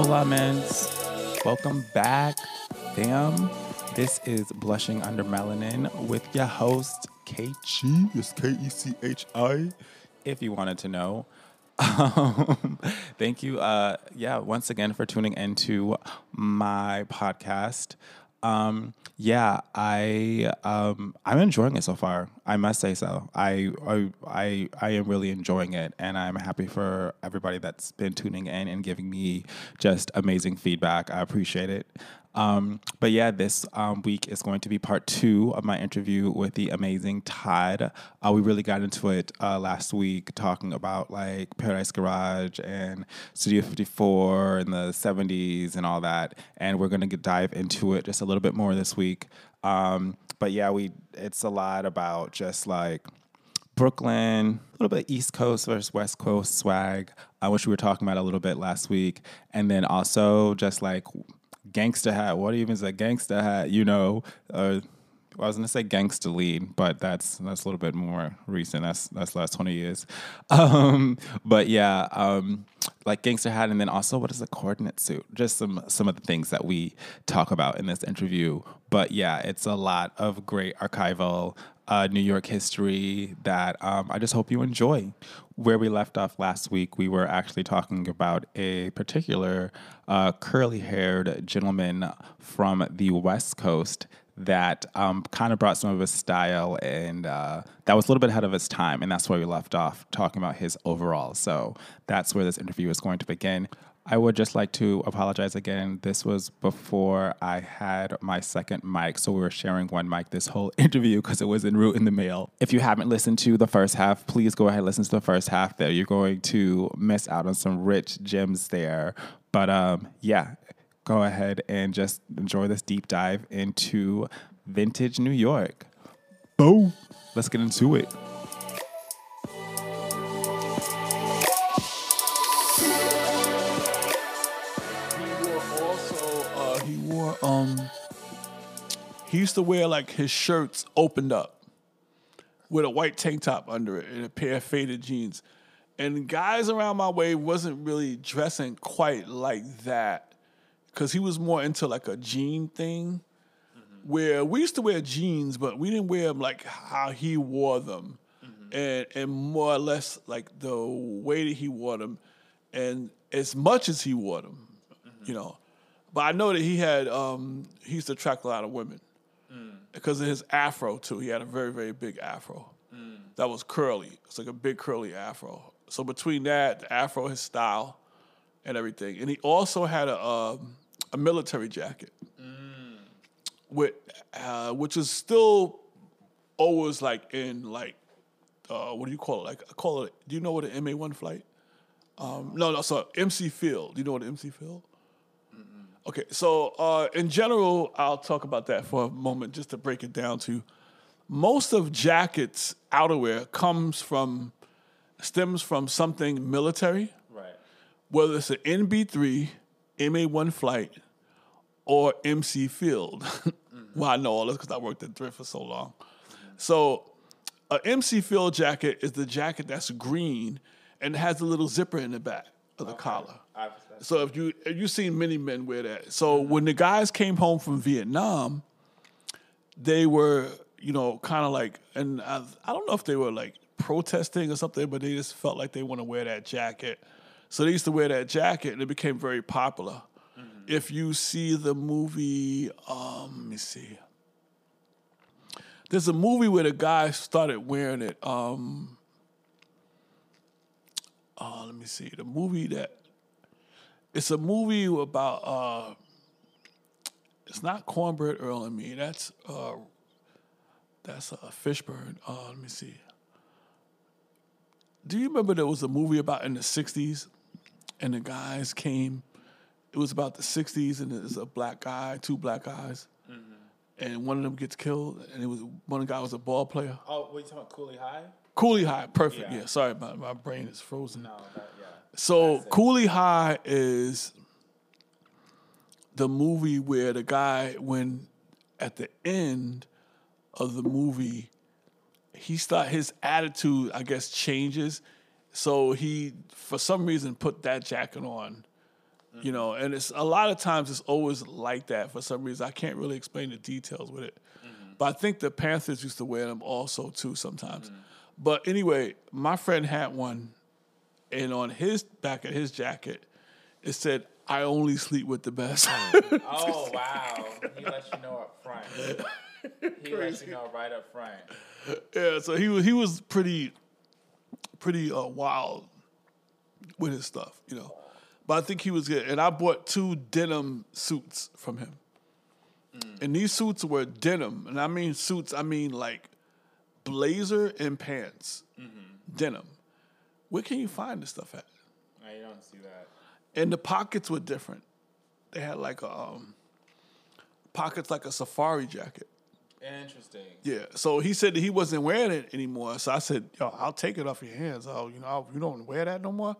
Hola, mens. Welcome back. Damn. This is Blushing Under Melanin with your host, KG. It's K E C H I, if you wanted to know. Um, thank you. Uh, yeah, once again for tuning into my podcast. Um, yeah, I um, I'm enjoying it so far. I must say so. I, I I I am really enjoying it, and I'm happy for everybody that's been tuning in and giving me just amazing feedback. I appreciate it. Um, but yeah, this um, week is going to be part two of my interview with the amazing Todd. Uh, we really got into it uh, last week, talking about like Paradise Garage and Studio 54 and the 70s and all that. And we're going to dive into it just a little bit more this week. Um, but yeah, we it's a lot about just like Brooklyn, a little bit of East Coast versus West Coast swag, uh, which we were talking about a little bit last week, and then also just like gangster hat. What even is a gangster hat? You know, uh, I was gonna say gangster lead, but that's that's a little bit more recent. That's that's last twenty years. Um, but yeah, um, like gangster hat, and then also what is a coordinate suit? Just some some of the things that we talk about in this interview. But yeah, it's a lot of great archival uh, New York history that um, I just hope you enjoy. Where we left off last week, we were actually talking about a particular uh, curly haired gentleman from the West Coast that um, kind of brought some of his style and uh, that was a little bit ahead of his time. And that's where we left off talking about his overall. So that's where this interview is going to begin. I would just like to apologize again. This was before I had my second mic, so we were sharing one mic this whole interview because it was en route in the mail. If you haven't listened to the first half, please go ahead and listen to the first half there. You're going to miss out on some rich gems there. But um, yeah, go ahead and just enjoy this deep dive into vintage New York. Boom. Let's get into it. He wore also, uh, he wore um he used to wear like his shirts opened up with a white tank top under it and a pair of faded jeans. And guys around my way wasn't really dressing quite like that because he was more into like a jean thing mm-hmm. where we used to wear jeans, but we didn't wear them like how he wore them. Mm-hmm. And, and more or less like the way that he wore them and as much as he wore them, mm-hmm. you know. But I know that he had um, he used to attract a lot of women mm. because of his afro too. He had a very very big afro mm. that was curly. It's like a big curly afro. So between that, the afro, his style, and everything, and he also had a um, a military jacket, mm. with uh, which is still always like in like uh, what do you call it? Like I call it. Do you know what an MA one flight? Um, no, no. So MC Field. Do you know what an MC Field? Okay, so uh, in general, I'll talk about that for a moment just to break it down to most of jackets outerwear comes from stems from something military. Right. Whether it's an NB3, MA1 flight, or MC Field. mm-hmm. well, I know all this because I worked at Thrift for so long. So, a MC Field jacket is the jacket that's green and has a little zipper in the back of the okay. collar. So if you you've seen many men wear that. So when the guys came home from Vietnam, they were you know kind of like, and I, I don't know if they were like protesting or something, but they just felt like they want to wear that jacket. So they used to wear that jacket, and it became very popular. Mm-hmm. If you see the movie, um, let me see. There's a movie where the guy started wearing it. Um, oh, let me see. The movie that it's a movie about uh, it's not Cornbread Earl and me. That's uh, that's uh, Fishburne. Uh, let me see. Do you remember there was a movie about in the '60s, and the guys came? It was about the '60s, and there's a black guy, two black guys, mm-hmm. and one of them gets killed, and it was one of the guys was a ball player. Oh, wait, you talking about Cooley High? Cooley High, perfect. Yeah, yeah sorry, my, my brain is frozen. No, that, yeah. So Cooley High is the movie where the guy, when at the end of the movie, he start his attitude, I guess, changes. So he, for some reason, put that jacket on You know, and it's a lot of times it's always like that for some reason. I can't really explain the details with it. Mm-hmm. But I think the Panthers used to wear them also too sometimes. Mm-hmm. But anyway, my friend had one and on his back of his jacket it said, I only sleep with the best. Oh, oh wow! He lets you know up front. He lets you know right up front. yeah, so he was he was pretty pretty uh, wild with his stuff, you know. But I think he was good. And I bought two denim suits from him. And these suits were denim. And I mean suits, I mean like blazer and pants. Denim. Where can you find this stuff at? You don't see that. And the pockets were different. They had like a um, pockets like a safari jacket. Interesting. Yeah. So he said that he wasn't wearing it anymore. So I said, "Yo, I'll take it off your hands. Oh, you know, I'll- you don't wear that no more.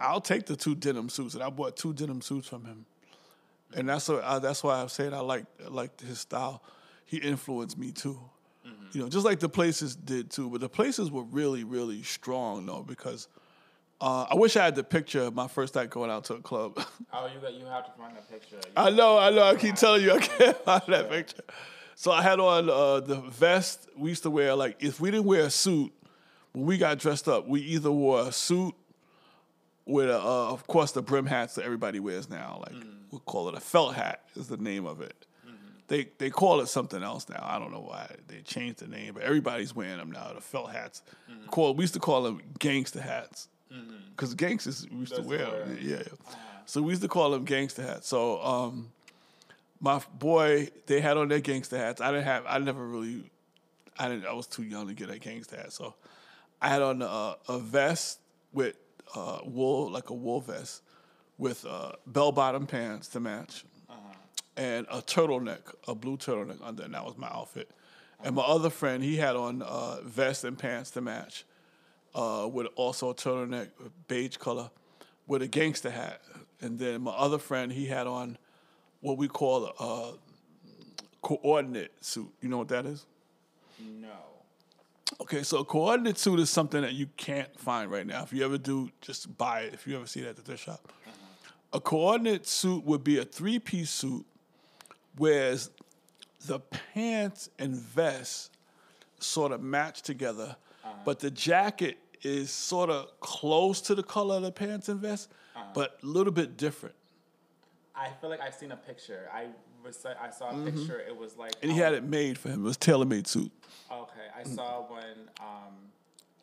I'll take the two denim suits." And I bought two denim suits from him. And that's what I, that's why I'm saying I like I liked his style. He influenced me too. You know, just like the places did too. But the places were really, really strong though, because uh, I wish I had the picture of my first night going out to a club. Oh, you got you have to find that picture. You- I know, I know. I keep telling you, I can't find that picture. So I had on uh, the vest. We used to wear like if we didn't wear a suit when we got dressed up, we either wore a suit with, a, uh, of course, the brim hats that everybody wears now. Like we'll call it a felt hat is the name of it. They they call it something else now. I don't know why they changed the name, but everybody's wearing them now. The felt hats. Called we used to call them gangster hats because gangsters we used to wear. the them. Yeah. So we used to call them gangster hats. So um, my boy, they had on their gangster hats. I didn't have. I never really. I didn't. I was too young to get a gangster hat. So I had on a, a vest with uh, wool, like a wool vest, with uh, bell bottom pants to match, and a turtleneck, a blue turtleneck under, and that was my outfit. And my other friend, he had on uh, vest and pants to match, uh, with also a turtleneck, beige color, with a gangster hat. And then my other friend, he had on what we call a uh, coordinate suit. You know what that is? no. Okay, so a coordinate suit is something that you can't find right now. If you ever do, just buy it. If you ever see it at the thrift shop, a coordinate suit would be a three-piece suit, whereas the pants and vest sort of match together, but the jacket is sort of close to the color of the pants and vest, but a little bit different. I feel like I've seen a picture. I was I saw a picture. It was like Mm-hmm. And he had it made for him. It was tailor-made suit. Okay, I saw one. Um,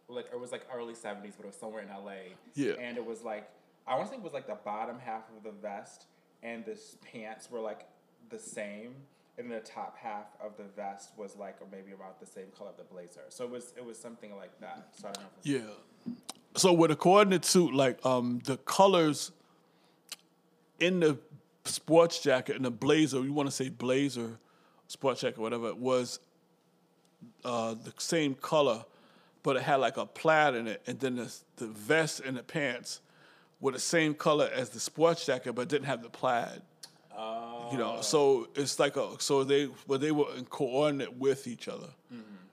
like it was like early seventies, but it was somewhere in LA. Yeah. And it was like I want to say it was like the bottom half of the vest and the pants were like the same, and the top half of the vest was like or maybe about the same color of the blazer. So it was it was something like that. So I don't know. If it's, Yeah. So with a coordinate suit, like um, the colors in the sports jacket and a blazer, you want to say blazer, sports jacket, whatever was, uh, the same color, but it had like a plaid in it, and then the, the vest and the pants were the same color as the sports jacket, but didn't have the plaid. You know, so it's like a so they but they were in coordinate with each other.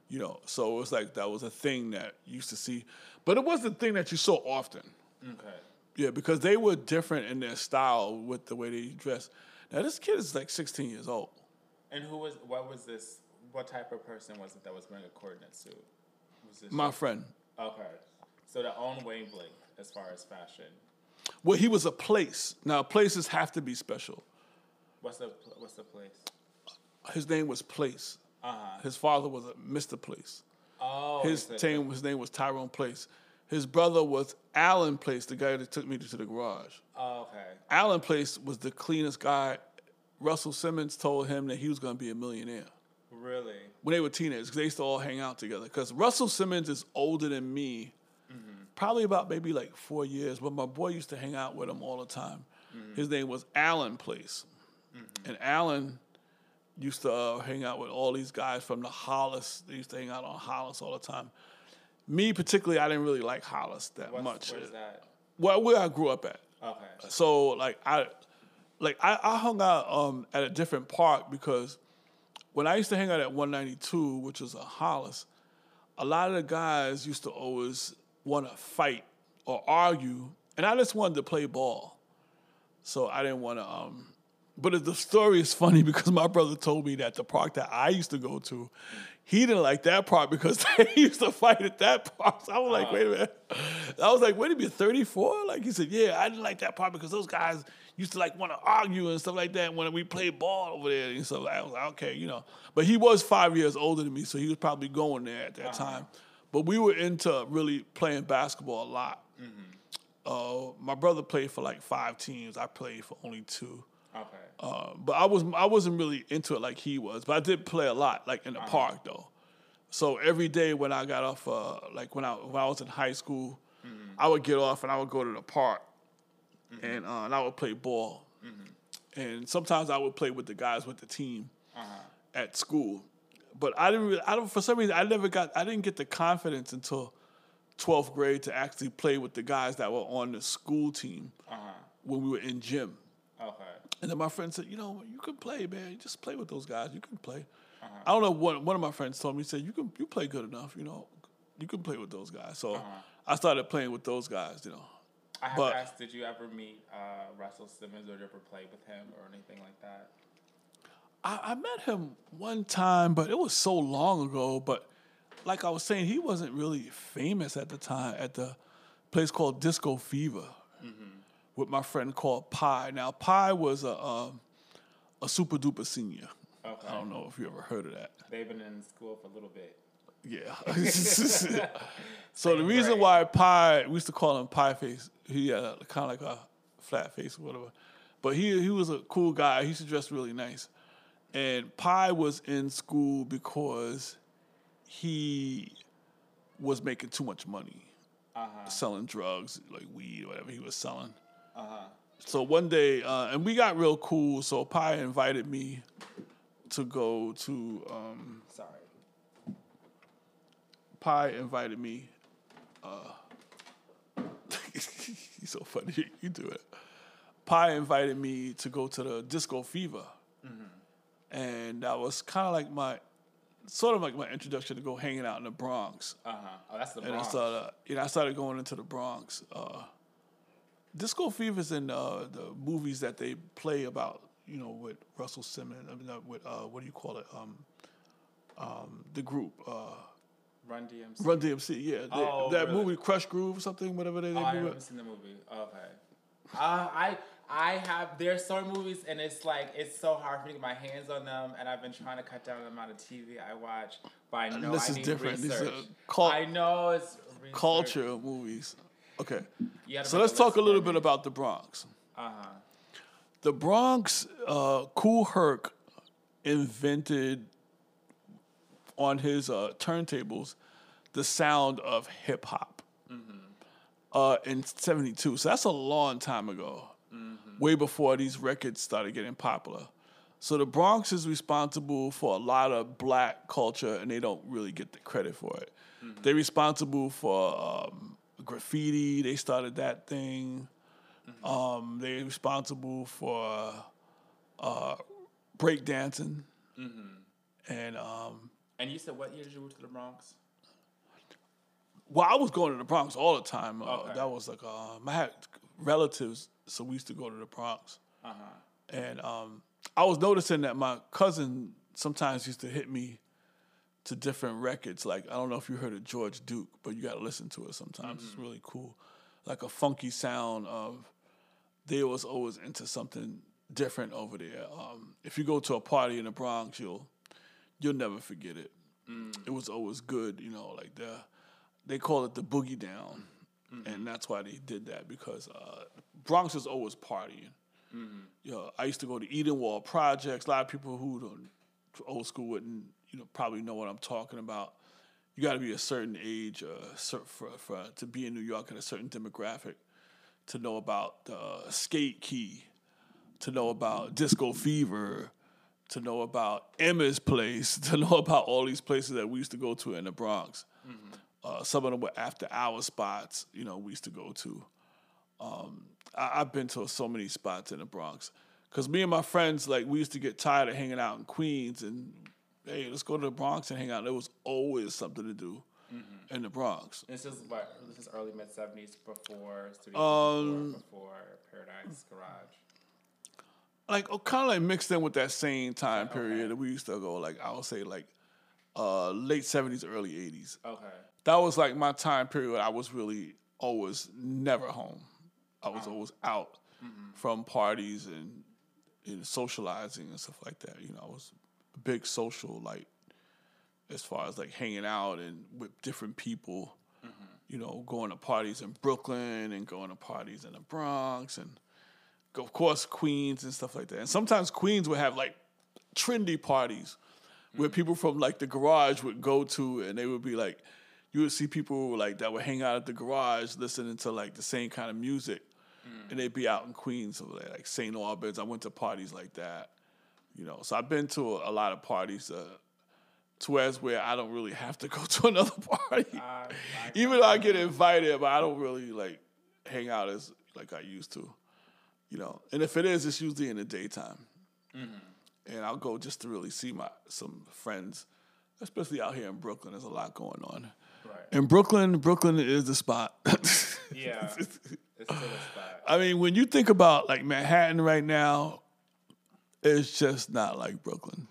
You know, so it was like that was a thing that you used to see, but it wasn't a thing that you saw often. Okay. Yeah, because they were different in their style with the way they dressed. Now this kid is like 16 years old. And who was what was this? What type of person was it that was wearing a coordinate suit? Was this My friend. okay? So their own wavelength as far as fashion. Well, he was a place. Now places have to be special. What's the what's the place? His name was Place. Uh-huh. His father was a Mr. Place. Oh, His name, his name was Tyrone Place. His brother was Allen Place, the guy that took me to the garage. Oh, okay. Allen Place was the cleanest guy. Russell Simmons told him that he was going to be a millionaire Really? when they were teenagers because they used to all hang out together. Because Russell Simmons is older than me, mm-hmm. probably about maybe like four years, but my boy used to hang out with him all the time. Mm-hmm. His name was Allen Place. Mm-hmm. And Allen used to uh, hang out with all these guys from the Hollis. They used to hang out on Hollis all the time. Me particularly, I didn't really like Hollis that What's, much. Where's that? Well, where I grew up at. Okay. So like I like I, I hung out um, at a different park because when I used to hang out at 192, which was a Hollis, a lot of the guys used to always want to fight or argue, and I just wanted to play ball. So I didn't want to. Um, but the story is funny because my brother told me that the park that I used to go to, he didn't like that part because they used to fight at that part. So I was like, uh. wait a minute. I was like, wait a minute, 34? Like he said, yeah, I didn't like that part because those guys used to like want to argue and stuff like that when we played ball over there and stuff. I was like, okay, you know. But he was five years older than me, so he was probably going there at that uh-huh. time. But we were into really playing basketball a lot. Mm-hmm. Uh, my brother played for like five teams. I played for only two. Okay. Uh, but I was I wasn't really into it like he was. But I did play a lot, like in the park though. So every day when I got off, uh, like when I when I was in high school, I would get off and I would go to the park, and, uh, and I would play ball. And sometimes I would play with the guys with the team at school. But I didn't. Really, I don't. For some reason, I never got. I didn't get the confidence until twelfth grade to actually play with the guys that were on the school team when we were in gym. Okay. And then my friend said, you know, you can play, man. Just play with those guys. You can play. I don't know what one of my friends told me. He said, you can you play good enough. You know, you can play with those guys. So I started playing with those guys. You know, I have But- to ask, did you ever meet uh, Russell Simmons or did you ever play with him or anything like that? I, I met him one time, but it was so long ago. But like I was saying, he wasn't really famous at the time at the place called Disco Fever with my friend called Pi. Now Pi was a um, a super duper senior. Okay. I don't know if you ever heard of that. They've been in school for a little bit. Yeah. so the reason why Pie, we used to call him Pie Face. He had kind of like a flat face or whatever. But he he was a cool guy. He used to dress really nice. And Pie was in school because he was making too much money Uh-huh. selling drugs, like weed, or whatever he was selling. Uh-huh. So one day, uh, and we got real cool. So Pi invited me to go to. Um, Sorry. Pi invited me. Uh, he's so funny. You, do it. Pi invited me to go to the Disco Fever, and that was kind of like my, sort of like my introduction to go hanging out in the Bronx. Uh-huh. Oh, that's the Bronx. And I started, you know, I started going into the Bronx. Uh, Disco Fever's in uh, the movies that they play about, you know, with Russell Simmons. I mean, uh, with uh, what do you call it? Um, um, the group. Uh, Run DMC. Run DMC, yeah. They- Oh, that really? movie, Crush Groove, or something, whatever they, they Oh, I haven't seen the movie. Okay. Uh, I I have there's some movies and it's like it's so hard for me to get my hands on them and I've been trying to cut down the amount of TV I watch. But I know this I is need different. These are research. cult- I know it's research. Culture movies. Okay. So let's talk a little bit about the Bronx. Uh-huh. The Bronx, uh, Kool Herc invented on his uh, turntables the sound of hip hop uh, in 72. So that's a long time ago, way before these records started getting popular. So the Bronx is responsible for a lot of black culture, and they don't really get the credit for it. They're responsible for um, graffiti. They started that thing. Um, they're responsible for uh, breakdancing. And um, And you said what year did you move to the Bronx? well, I was going to the Bronx all the time. Uh, That was like um, I had relatives, so we used to go to the Bronx. Uh-huh. And um, I was noticing that my cousin sometimes used to hit me to different records. Like I don't know if you heard of George Duke, but you got to listen to it sometimes. It's really cool, like a funky sound of. They was always into something different over there. Um, if you go to a party in the Bronx, you'll you'll never forget it. It was always good, you know. Like the they call it the boogie down, and that's why they did that because uh, Bronx is always partying you know, I used to go to Edenwald projects. A lot of people who don't old school wouldn't, you know, probably know what I'm talking about. You got to be a certain age uh, for, for to be in New York in a certain demographic to know about the skate key, to know about disco fever, to know about Emma's place, to know about all these places that we used to go to in the Bronx. Uh, some of them were after hour spots, you know, we used to go to. I, I've been to so many spots in the Bronx. Cause me and my friends, like, we used to get tired of hanging out in Queens, and hey, let's go to the Bronx and hang out. There was always something to do in the Bronx. This is what this is early mid seventies before Studio Um, 54, before Paradise Garage. like oh, kind of like mixed in with that same time period that we used to go. Like I would say like uh, late seventies, early eighties. Okay. That was like my time period. I was really always never home. I was always out from parties and, and socializing and stuff like that. You know, I was big social like as far as like hanging out and with different people. Mm-hmm. You know, going to parties in Brooklyn and going to parties in the Bronx and of course Queens and stuff like that. And sometimes Queens would have like trendy parties where mm-hmm. people from like the garage would go to and they would be like you would see people like that would hang out at the garage listening to like the same kind of music mm. and they'd be out in Queens over there, like St. Albans. I went to parties like that. You know, so I've been to a, a lot of parties uh, to whereas where I don't really have to go to another party. Even though I get invited, but I don't really like hang out as like I used to. You know, and if it is, it's usually in the daytime. And I'll go just to really see my some friends, especially out here in Brooklyn. There's a lot going on. Right. In Brooklyn, Brooklyn is the spot. Yeah. it's still a spot. I mean, when you think about like Manhattan right now, it's just not like Brooklyn.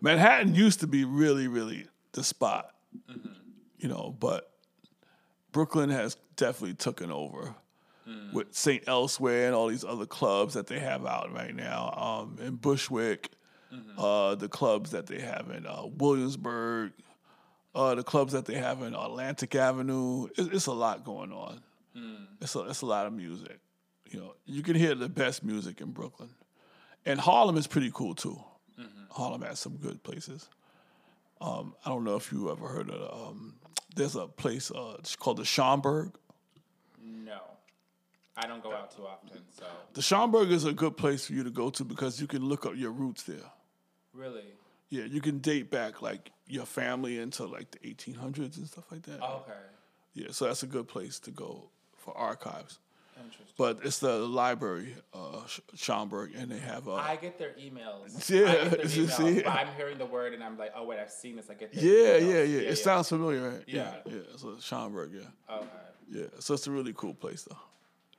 Manhattan used to be really, really the spot, you know, but Brooklyn has definitely taken over with St. Elsewhere and all these other clubs that they have out right now. Um, in Bushwick, uh, the clubs that they have in uh, Williamsburg, uh, the clubs that they have in Atlantic Avenue. It, it's a lot going on. It's a, it's a lot of music. You know, you can hear the best music in Brooklyn, and Harlem is pretty cool too. Harlem has some good places. Um, I don't know if you ever heard of. Um, there's a place uh, it's called the Schomburg. No. I don't go out too often, so The Schomburg is a good place for you to go to because you can look up your roots there. really. Yeah, you can date back like your family into like the 1800s and stuff like that. Okay. Yeah, so that's a good place to go for archives. Interesting. But it's the library, uh, Schomburg, and they have uh, I get their emails. Yeah, I get their emails, see? But I'm hearing the word and I'm like, oh wait, I've seen this. I get their yeah, emails. yeah, yeah, It sounds familiar, right? Yeah. yeah. So Schomburg, yeah, Okay. yeah. So it's a really cool place, though.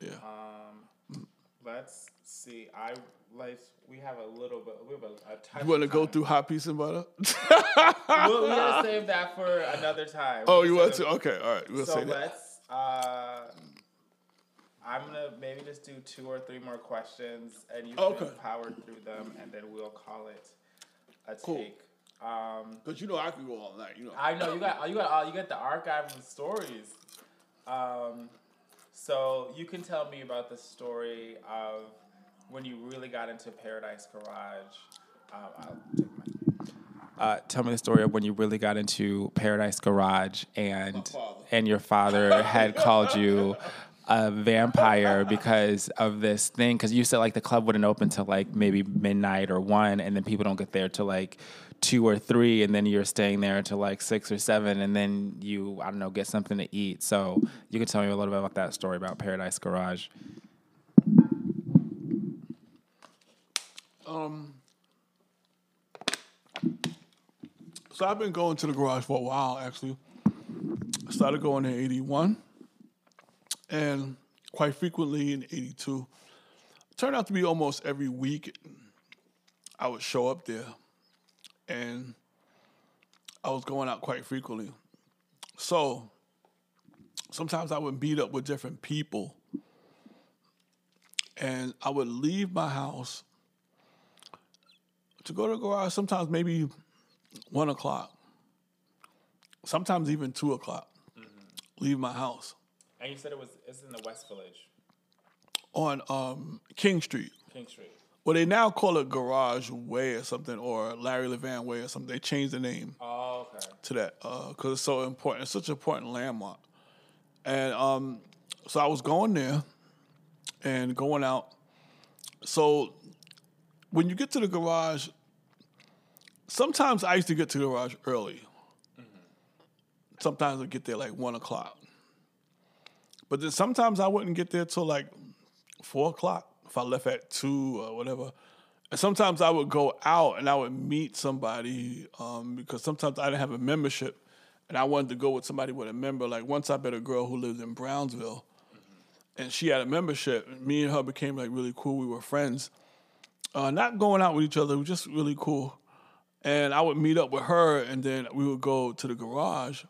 Yeah. Um, let's see. I like we have a little bit. We have a, a touch. you want to go through hot peas and butter? We'll, we're gonna save that for another time. oh, you want to? Okay, all right. We'll So say that. let's. Uh, I'm gonna maybe just do two or three more questions, and you Okay. can power through them, and then we'll call it a Cool. take. Um, But you know, I can go all night. You know. I know you got you got all you got the archive of stories. Um, so you can tell me about the story of when you really got into Paradise Garage. Um, I'll take my. Uh, tell me the story of when you really got into Paradise Garage and and your father had called you a vampire because of this thing. Because you said like the club wouldn't open till like maybe midnight or one, and then people don't get there till like two or three, and then you're staying there until like six or seven, and then you I don't know get something to eat. So you could tell me a little bit about that story about Paradise Garage. Um. So I've been going to the garage for a while, actually. I started going in 81 and quite frequently in 82. Turned out to be almost every week I would show up there and I was going out quite frequently. So sometimes I would meet up with different people and I would leave my house to go to the garage sometimes maybe one o'clock, sometimes even two o'clock. Mm-hmm. Leave my house And you said it was it's in the West Village, on um, King Street. King Street. Well, they now call it Garage Way or something, or Larry Levan Way or something. They changed the name Oh, okay. to that because it's so important. It's such an important landmark. And um, so I was going there and going out. So when you get to the garage, sometimes I used to get to the garage early. Sometimes I get there like one o'clock. But then sometimes I wouldn't get there till like four o'clock if I left at two or whatever. And sometimes I would go out and I would meet somebody um, because sometimes I didn't have a membership and I wanted to go with somebody with a member. Like once I met a girl who lived in Brownsville and she had a membership. Me and her became like really cool. We were friends. uh, not going out with each other. It was just really cool. And I would meet up with her, and then we would go to the garage.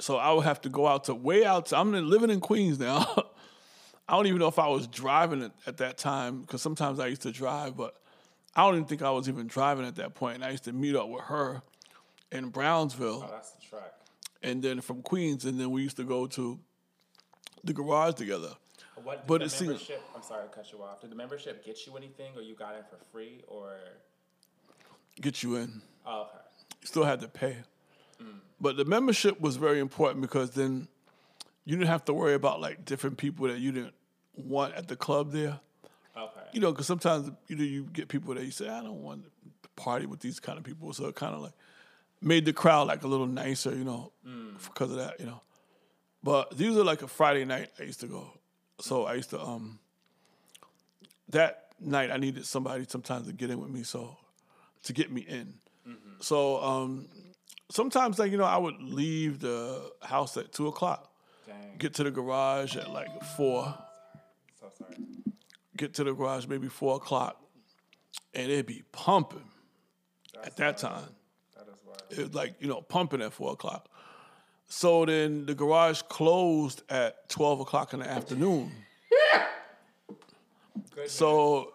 So I would have to go out to way out. To, I'm living in Queens now. I don't even know if I was driving at, at that time because sometimes I used to drive, but I don't even think I was even driving at that point. And I used to meet up with her in Brownsville, oh, that's the track. and then from Queens, and then we used to go to the garage together. What, But it seems- membership, I'm sorry to cut you off. Did the membership get you anything, or you got in for free, or? Get you in. Oh, okay. you still had to pay. But the membership was very important because then you didn't have to worry about like different people that you didn't want at the club there. Okay. You know, because sometimes you know you get people that you say I don't want to party with these kind of people, so it kind of like made the crowd like a little nicer, you know, because of that, you know. But these are like a Friday night I used to go, so I used to um that night I needed somebody sometimes to get in with me, so to get me in. So um sometimes like you know I would leave the house at two o'clock, Dang. get to the garage at like four, So sorry. get to the garage maybe four o'clock, and it'd be pumping at that time. That is wild. It was like you know pumping at four o'clock. So then the garage closed at twelve o'clock in the afternoon. Good. So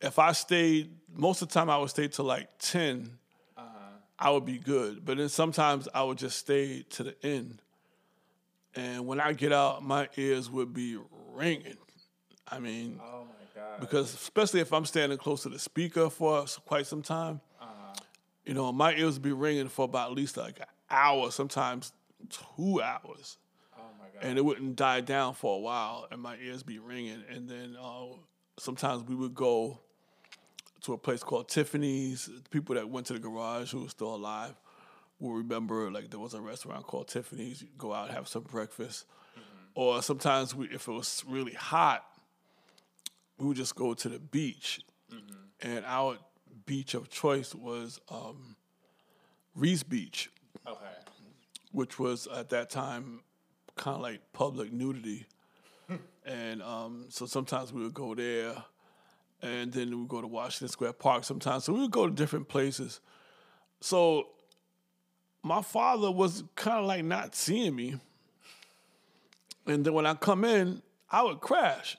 if I stayed, most of the time I would stay till like 10, I would be good. But then sometimes I would just stay to the end. And when I get out, my ears would be ringing. I mean, oh my god. because especially if I'm standing close to the speaker for quite some time, you know, my ears would be ringing for about at least like an hour, sometimes two hours oh my god. and it wouldn't die down for a while, and my ears be ringing. And then uh, sometimes we would go to a place called Tiffany's. People that went to the garage who were still alive will remember like there was a restaurant called Tiffany's. You go out have some breakfast, or sometimes we, if it was really hot, we would just go to the beach, and our beach of choice was um, Riis Beach okay. which was at that time kind of like public nudity. and um, so sometimes we would go there, and then we go to Washington Square Park sometimes. So we would go to different places. So my father was kind of like not seeing me. And then when I come in, I would crash.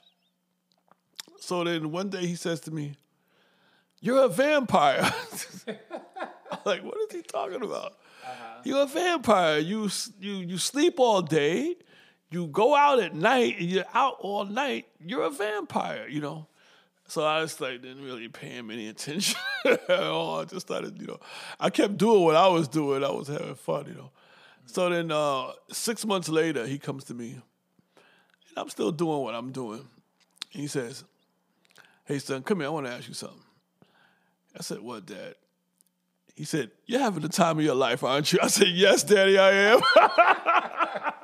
So then one day he says to me, You're a vampire. I'm like, what is he talking about? Uh-huh. You're a vampire. You you you sleep all day. You go out at night and you're out all night. You're a vampire, you know. So I just like didn't really pay him any attention at all. I just started, you know, I kept doing what I was doing. I was having fun, you know. So then uh, six months later, he comes to me, and I'm still doing what I'm doing. He says, "Hey son, come here. I want to ask you something." I said, "What, Dad?" He said, You're having the time of your life, aren't you? I said, Yes, Daddy, I am.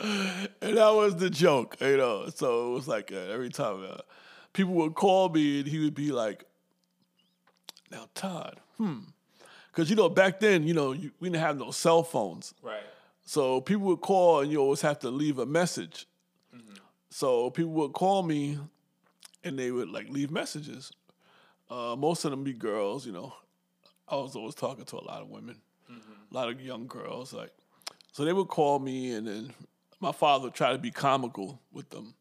and that was the joke, you know. So it was like uh, every time uh, people would call me and he would be like, Now, Todd, hmm. Because, you know, back then, you know, you, we didn't have no cell phones. Right. So people would call and you always have to leave a message. So people would call me and they would like leave messages. Uh, most of them be girls, you know. I was always talking to a lot of women, a lot of young girls. Like, so they would call me, and then my father try to be comical with them.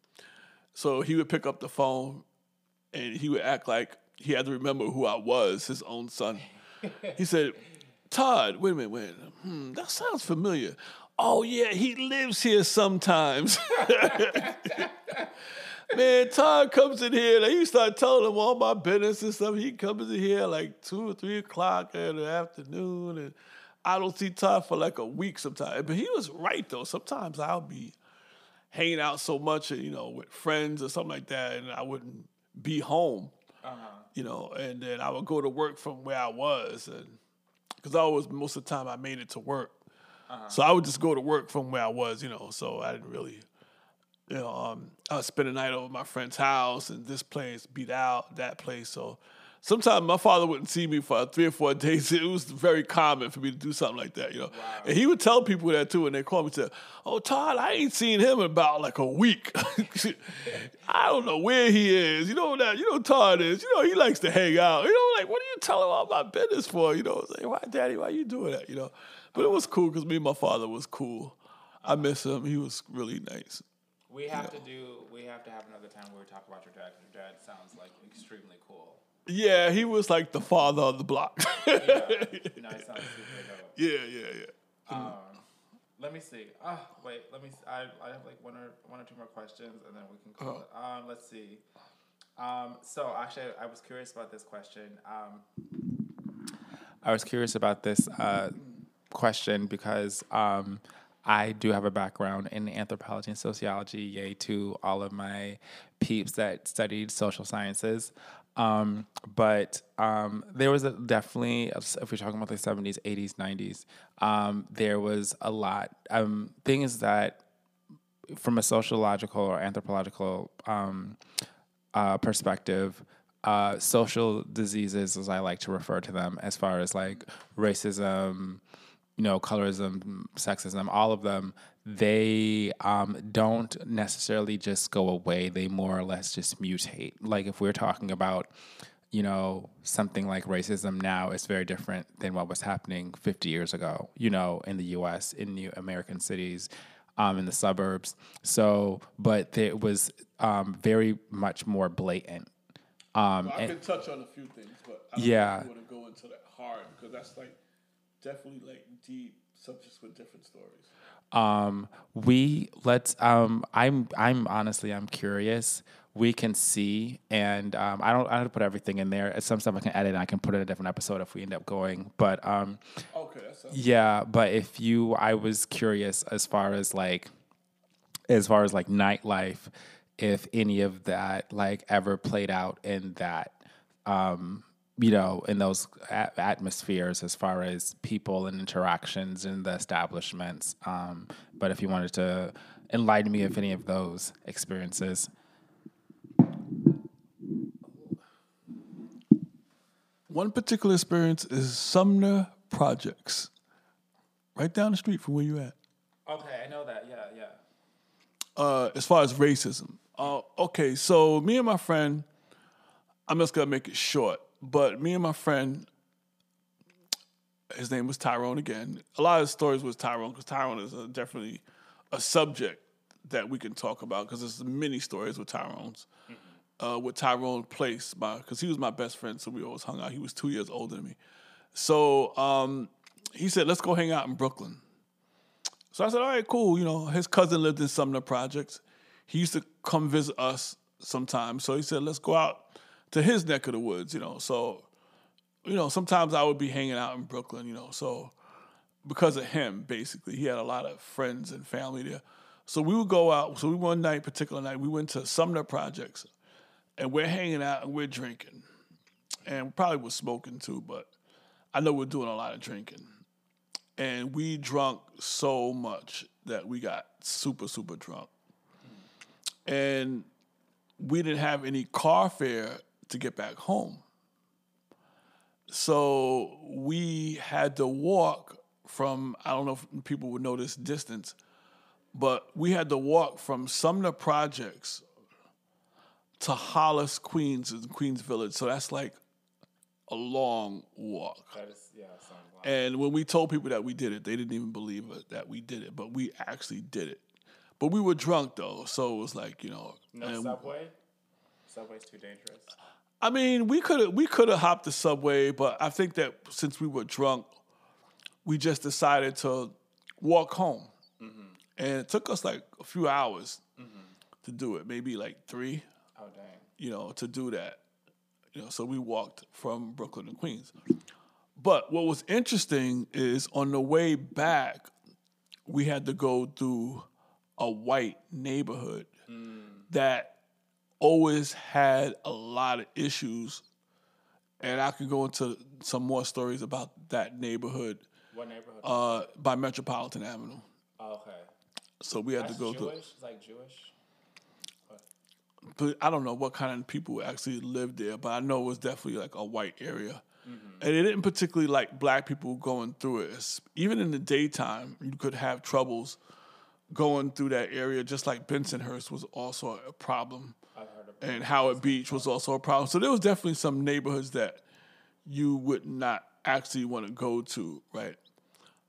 So he would pick up the phone, and he would act like he had to remember who I was, his own son. he said, "Todd, wait a minute, wait. a minute. Hmm, that sounds familiar. Oh yeah, he lives here sometimes." Man, Todd comes in here. Like, he start telling him all my business and stuff. He comes in here like two or three o'clock in the afternoon, and I don't see Todd for like a week sometimes. But he was right though. Sometimes I'll be hanging out so much, you know, with friends or something like that, and I wouldn't be home, you know, and then I would go to work from where I was, and because I always most of the time I made it to work, so I would just go to work from where I was, you know. So I didn't really you know, um, I would spend the night over my friend's house and this place beat out, that place. So sometimes my father wouldn't see me for three or four days. It was very common for me to do something like that, you know. And he would tell people that too, and they call me and say, "Oh, Todd, I ain't seen him in about like a week. I don't know where he is. You know that? You know Todd is. You know he likes to hang out. You know, like what are you telling all my business for? You know, it's like why, Daddy, why you doing that? You know. But it was cool because me and my father was cool. I miss him. He was really nice. We have to do. We have to have another time where we talk about your dad. Your dad sounds like extremely cool. Yeah, he was like the father of the block. Yeah. no, sounds super dope. yeah, yeah, yeah. Um, let me see. Oh, wait. Let me. I I have like one or one or two more questions, and then we can call it. Um, let's see. Um, so actually, I was curious about this question. Um, I was curious about this uh, question because um, I do have a background in anthropology and sociology. Yay to all of my peeps that studied social sciences. Um, but um, there was a, definitely, if we're talking about the 70s, 80s, 90s, um, there was a lot. Um, things that, from a sociological or anthropological um, uh, perspective, uh, social diseases, as I like to refer to them, as far as like racism, you know, colorism, sexism, all of them, they um, don't necessarily just go away. They more or less just mutate. Like if we're talking about, you know, something like racism now, it's very different than what was happening 50 years ago, you know, in the US, in new American cities, um, in the suburbs. So, but it was um, very much more blatant. Um, I and- can touch on a few things, but I don't Yeah. want to go into that hard because that's like definitely like deep subjects with different stories. Um we let's um i'm i'm honestly i'm curious. We can see and um i don't i don't put everything in there. Some stuff i can edit and i can put in a different episode if we end up going but um Okay, yeah but if you i was curious as far as like as far as like nightlife if any of that like ever played out in that um you know in those a- atmospheres as far as people and interactions in the establishments. Um but if you wanted to enlighten me of any of those experiences. One particular experience is Sumner Projects, right down the street from where you at. okay i know that. Yeah yeah. Uh, as far as racism. Uh, okay, so me and my friend, I'm just gonna make it short, but me and my friend, his name was Tyrone again. A lot of the stories was Tyrone because Tyrone is a, definitely a subject that we can talk about because there's many stories with Tyrone's. Uh, with Tyrone Place, because he was my best friend, so we always hung out. He was two years older than me. So um, he said, let's go hang out in Brooklyn. So I said, all right, cool. You know, his cousin lived in Sumner Projects. He used to come visit us sometimes. So he said, let's go out to his neck of the woods, you know. So, you know, sometimes I would be hanging out in Brooklyn, you know. So because of him, basically, he had a lot of friends and family there. So we would go out. So we one night, particular night, we went to Sumner Projects and we're hanging out and we're drinking. And probably was smoking too, but I know we're doing a lot of drinking and we drunk so much that we got super super drunk and we didn't have any car fare to get back home so we had to walk from i don't know if people would know this distance but we had to walk from sumner projects to hollis queens in queens village so that's like a long walk that is yeah and when we told people that we did it, they didn't even believe that we did it, but we actually did it. But we were drunk though, so it was like you know. no subway subway's too dangerous I mean, we could have we could have hopped the subway, but I think that since we were drunk, we just decided to walk home, mm-hmm. and it took us like a few hours mm-hmm. to do it, maybe like three, oh dang. you know, to do that. You know, so we walked from Brooklyn to Queens. But what was interesting is on the way back, we had to go through a white neighborhood mm. that always had a lot of issues. And I could go into some more stories about that neighborhood what neighborhood uh, by Metropolitan Avenue. oh, okay So we had That's to go jewish through. it's like jewish but I don't know what kind of people actually lived there, but I know it was definitely like a white area. And it didn't particularly like black people going through it. It's- Even in the daytime, you could have troubles going through that area, just like Bensonhurst was also a problem. And Howard Beach was also a problem. So there was definitely some neighborhoods that you would not actually want to go to, right?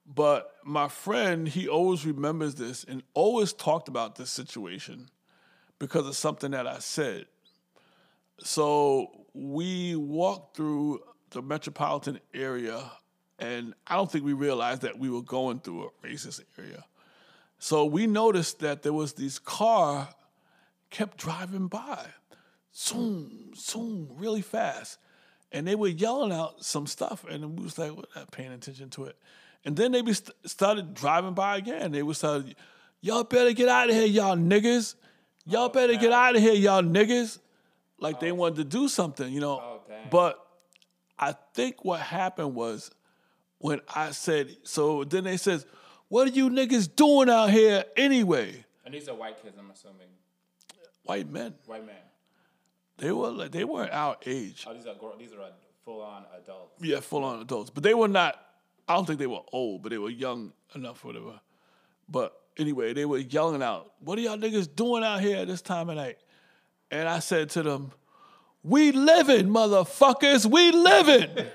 But my friend, he always remembers this and always talked about this situation because of something that I said. So we walked through the metropolitan area, and I don't think we realized that we were going through a racist area. So we noticed that there was this car kept driving by, zoom, zoom, really fast, and they were yelling out some stuff, and we was like, we're not paying attention to it. And then they be st- started driving by again. They was started, y'all better get out of here, y'all niggas. Y'all oh, better get out of here, y'all niggas. Like they oh. wanted to do something, you know. Oh, but I think what happened was when I said, so then they says, what are you niggas doing out here anyway? And these are white kids, I'm assuming. White men. White men. They were like they weren't our age. Oh, these are these are full on adults. Yeah, full on adults. But they were not I don't think they were old, but they were young enough, whatever. But anyway, they were yelling out, What are y'all niggas doing out here at this time of night? And I said to them, We living, motherfuckers, we living.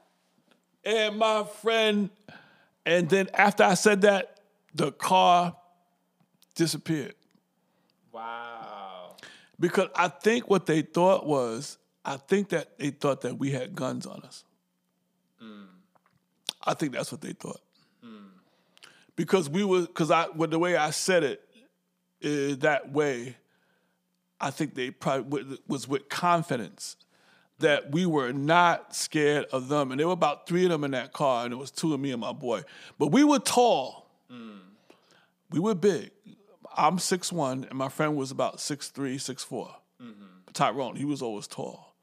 and my friend, and then after I said that, the car disappeared. Wow. Because I think what they thought was, I think that they thought that we had guns on us. Hmm. I think that's what they thought. Hmm. Because we were, because I, with the way I said it, is that way, I think they probably was with confidence that we were not scared of them. And there were about three of them in that car, and it was two of me and my boy. But we were tall. Hmm. We were big. I'm six one, and my friend was about 6'3", 6'4". Mm-hmm. Tyrone, he was always tall.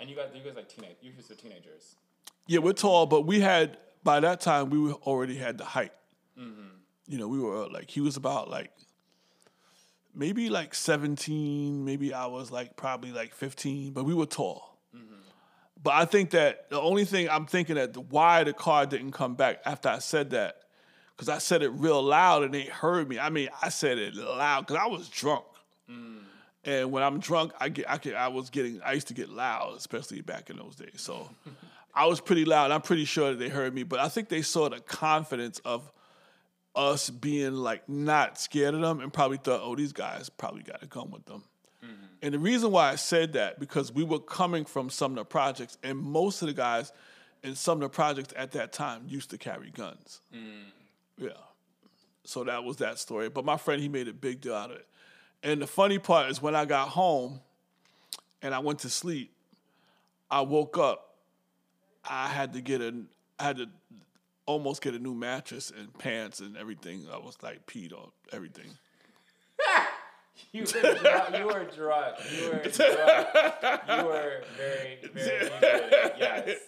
And you guys, you guys like teenage, you guys are teenagers. Yeah, we're tall, but we had by that time we already had the height. Mm-hmm. You know, we were uh, like he was about like maybe like seventeen, maybe I was like probably like fifteen, but we were tall. Mm-hmm. But I think that the only thing I'm thinking that why the car didn't come back after I said that, because I said it real loud and they heard me. I mean, I said it loud because I was drunk. Mm. And when I'm drunk, I get I get I was getting I used to get loud, especially back in those days. So I was pretty loud. I'm pretty sure that they heard me, but I think they saw the confidence of us being like not scared of them and probably thought, oh, these guys probably got a gun with them. Mm-hmm. And the reason why I said that because we were coming from Sumner Projects, and most of the guys in Sumner Projects at that time used to carry guns. Mm. Yeah. So that was that story. But my friend, he made a big deal out of it. And the funny part is when I got home and I went to sleep, I woke up. I had to get a, I had to almost get a new mattress and pants and everything. I was like peed on everything. You were drunk. You were drunk. You were drunk. You were very, very. Yes.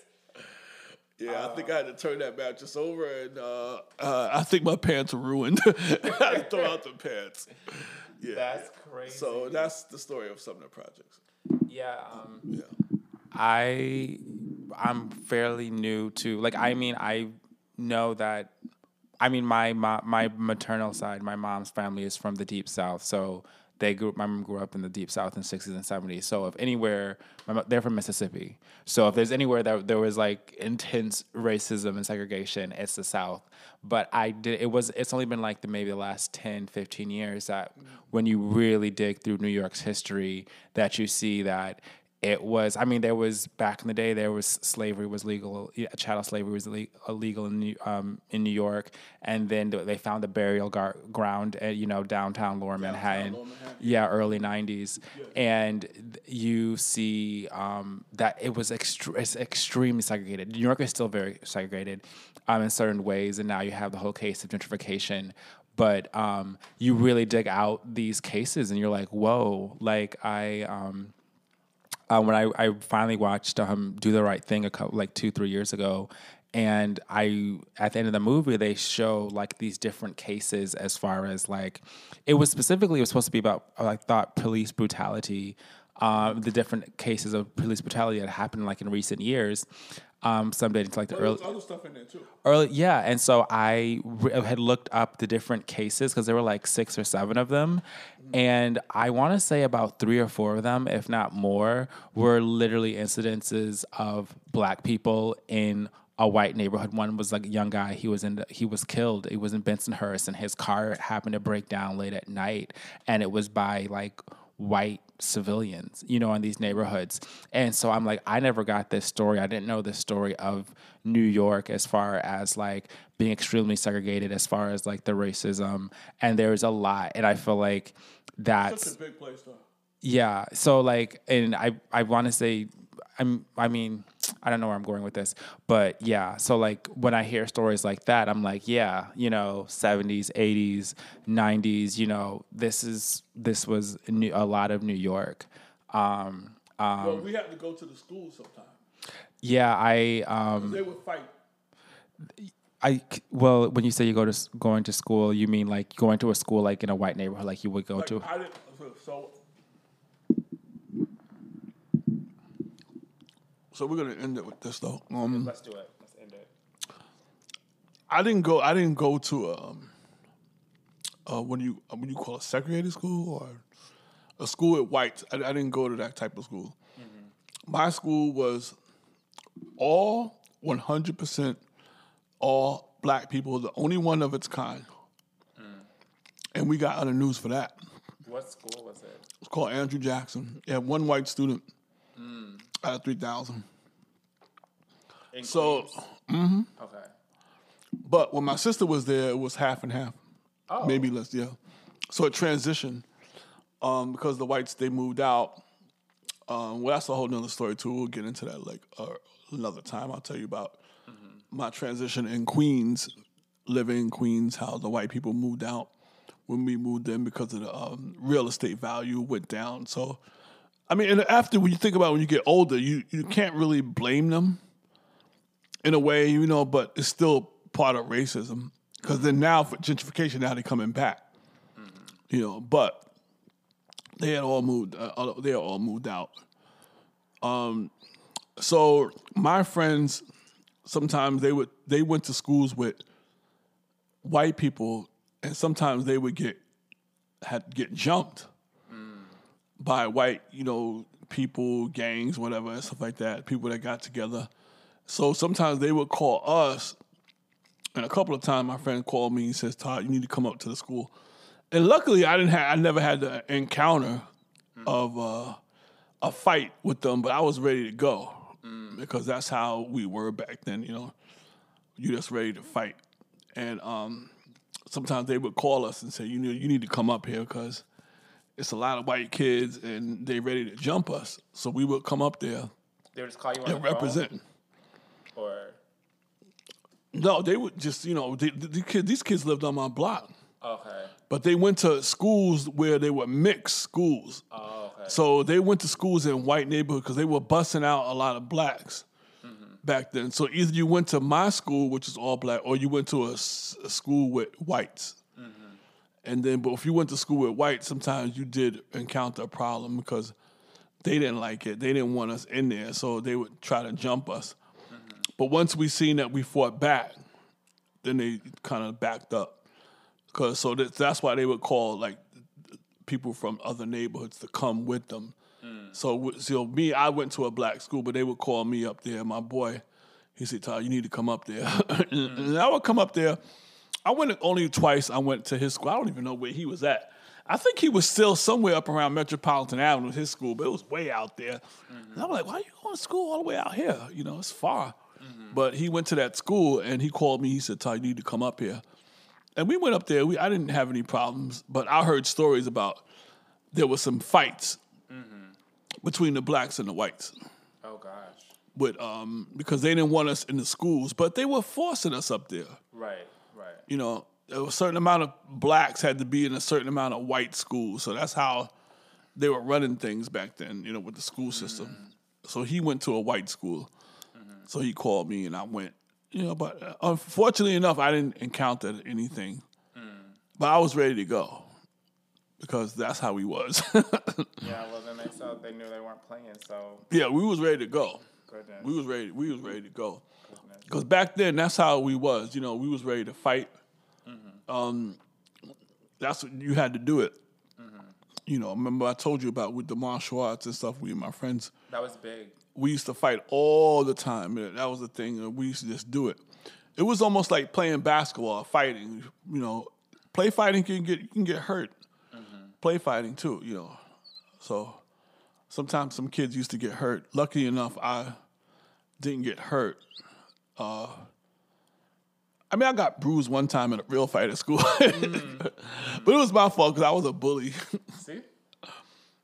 Yeah, I think I had to turn that mattress over, and uh, uh, I think my pants were ruined. I throw out the pants. Yeah. That's crazy. so that's the story of Sumner Projects. yeah. Um, Yeah. I I'm fairly new to like I mean I know that I mean my my, my maternal side my mom's family is from the deep south so they grew my mom grew up in the deep south in the 60s and 70s so if anywhere my, they're from Mississippi. So if there's anywhere that there was like intense racism and segregation it's the south. But I did it was it's only been like the maybe the last 10 15 years that when you really dig through New York's history that you see that it was i mean there was back in the day there was slavery was legal yeah, chattel slavery was ille- illegal in new, um, in new york and then they found the burial gar- ground at you know downtown lower manhattan. Lower Manhattan. yeah early 90s and you see um, that it was it's extremely segregated new york is still very segregated um, in certain ways and now you have the whole case of gentrification but um, you really dig out these cases and you're like whoa like i um, uh, when I, I finally watched um, Do the Right Thing a couple like two three years ago, and I at the end of the movie they show like these different cases as far as like it was specifically it was supposed to be about I thought police brutality, um, the different cases of police brutality that happened like in recent years. Um, some dating to like the early other stuff in there too. early yeah and so i re- had looked up the different cases because there were like six or seven of them and i want to say about three or four of them if not more were literally incidences of black people in a white neighborhood. One was like a young guy he was in the, he was killed. He was in bensonhurst and his car happened to break down late at night and it was by like white civilians, you know, in these neighborhoods. And so I'm like, I never got this story. I didn't know this story of New York as far as like being extremely segregated, as far as like the racism. And there's a lot. And I feel like that's Such a big place though. yeah. So like, and I I want to say, I'm I mean, I don't know where I'm going with this, but yeah. So like, when I hear stories like that, I'm like, yeah, you know, 70s, 80s, 90s. You know, this is this was New, a lot of New York. Um, um, well, we had to go to the school sometime. yeah, I um, They would fight. I well, when you say you go to going to school, you mean like going to a school like in a white neighborhood, like you would go Like, to. So, so we're gonna end it with this though. Um, Let's do it. Let's end it. I didn't go. I didn't go to um, uh, what do you uh, what do you call a segregated school or a school with whites? I, I didn't go to that type of school. My school was all one hundred percent all black people, the only one of its kind, and we got other news for that. What school was it? It's called Andrew Jackson. It had one white student out of three thousand. So, Okay. but when my sister was there, it was half and half, maybe less. Yeah. So it transitioned um, because the whites they moved out. Um, well, that's a whole nother story too. We'll get into that like uh, another time. I'll tell you about my transition in Queens, living in Queens, how the white people moved out when we moved in because of the um, real estate value went down. So, I mean, and after when you think about when you get older, you you can't really blame them in a way, you know, but it's still part of racism because then now for gentrification, now they're coming back, you know, but they had all moved, uh, they had all moved out. Um, so my friends, sometimes they would they went to schools with white people, and sometimes they would get had get jumped by white, you know, people, gangs, whatever, and stuff like that. People that got together. So sometimes they would call us, and a couple of times my friend called me and says, "Todd, you need to come up to the school." And luckily, I didn't have, I never had the encounter of uh, a fight with them, but I was ready to go because that's how we were back then. You know, you just ready to fight, and um, sometimes they would call us and say, "You need you need to come up here because." It's a lot of white kids and they ready to jump us. So we would come up there They would just call you on and represent. or No, they would just, you know, the, the, the kid, these kids lived on my block, okay. but they went to schools where they were mixed schools. Oh, okay. So they went to schools in white neighborhoods because they were busing out a lot of blacks mm-hmm. back then. So either you went to my school, which is all black, or you went to a school with whites. And then, but if you went to school with whites, sometimes you did encounter a problem because they didn't like it. They didn't want us in there, so they would try to jump us. Mm-hmm. But once we seen that we fought back, then they kind of backed up. Cause so that, that's why they would call like people from other neighborhoods to come with them. Mm. So, w- so me, I went to a black school, but they would call me up there. My boy, he said, "Todd, you need to come up there." and mm. I would come up there. I went only twice. I went to his school. I don't even know where he was at. I think he was still somewhere up around Metropolitan Avenue, his school, but it was way out there. And I'm like, why are you going to school all the way out here? You know, it's far. But he went to that school and he called me. He said, Todd, you need to come up here. And we went up there. We I didn't have any problems, but I heard stories about there was some fights between the blacks and the whites Oh gosh. with um because they didn't want us in the schools, but they were forcing us up there. Right. You know, a certain amount of blacks had to be in a certain amount of white schools. So that's how they were running things back then, you know, with the school system. Mm-hmm. So he went to a white school. Mm-hmm. So he called me and I went. You know, but uh, unfortunately enough, I didn't encounter anything. Mm. But I was ready to go because that's how we was. Yeah, well then they saw they knew they weren't playing, so yeah, we was ready to go. goodness. We was ready. We was ready to go. Because back then, that's how we was. You know, we was ready to fight. Um, that's what you had to do it. You know, remember I told you about with the martial arts and stuff. We and my friends, that was big. we used to fight all the time. That was the thing. We used to just do it. It was almost like playing basketball, fighting. You know, play fighting can get you can get hurt. Play fighting too. You know, so sometimes some kids used to get hurt. Lucky enough, I didn't get hurt. Uh, I mean, I got bruised one time in a real fight at school, but it was my fault because I was a bully. See?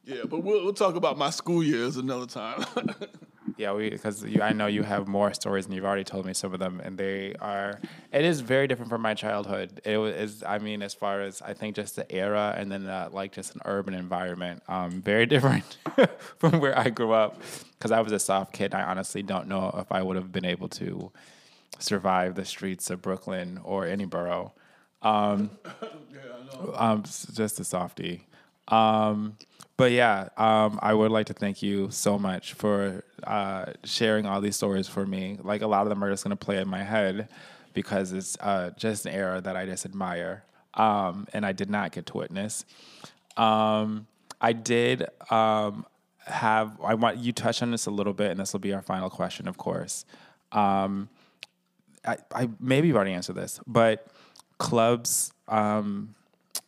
yeah, but we'll, we'll talk about my school years another time. Yeah, we because I know you have more stories and you've already told me some of them, and they are. It is very different from my childhood. It was, I mean, as far as I think, just the era, and then uh, like just an urban environment. Um, very different from where I grew up. Because I was a soft kid, I honestly don't know if I would have been able to survive the streets of Brooklyn or any borough. Um, um, just a softie. Um, but yeah, um, I would like to thank you so much for uh, sharing all these stories for me. Like a lot of them are just gonna play in my head because it's uh, just an era that I just admire, um, and I did not get to witness. Um, I did um, have. I want you touch on this a little bit, and this will be our final question, of course. Um, I, I maybe you've already answered this, but clubs um,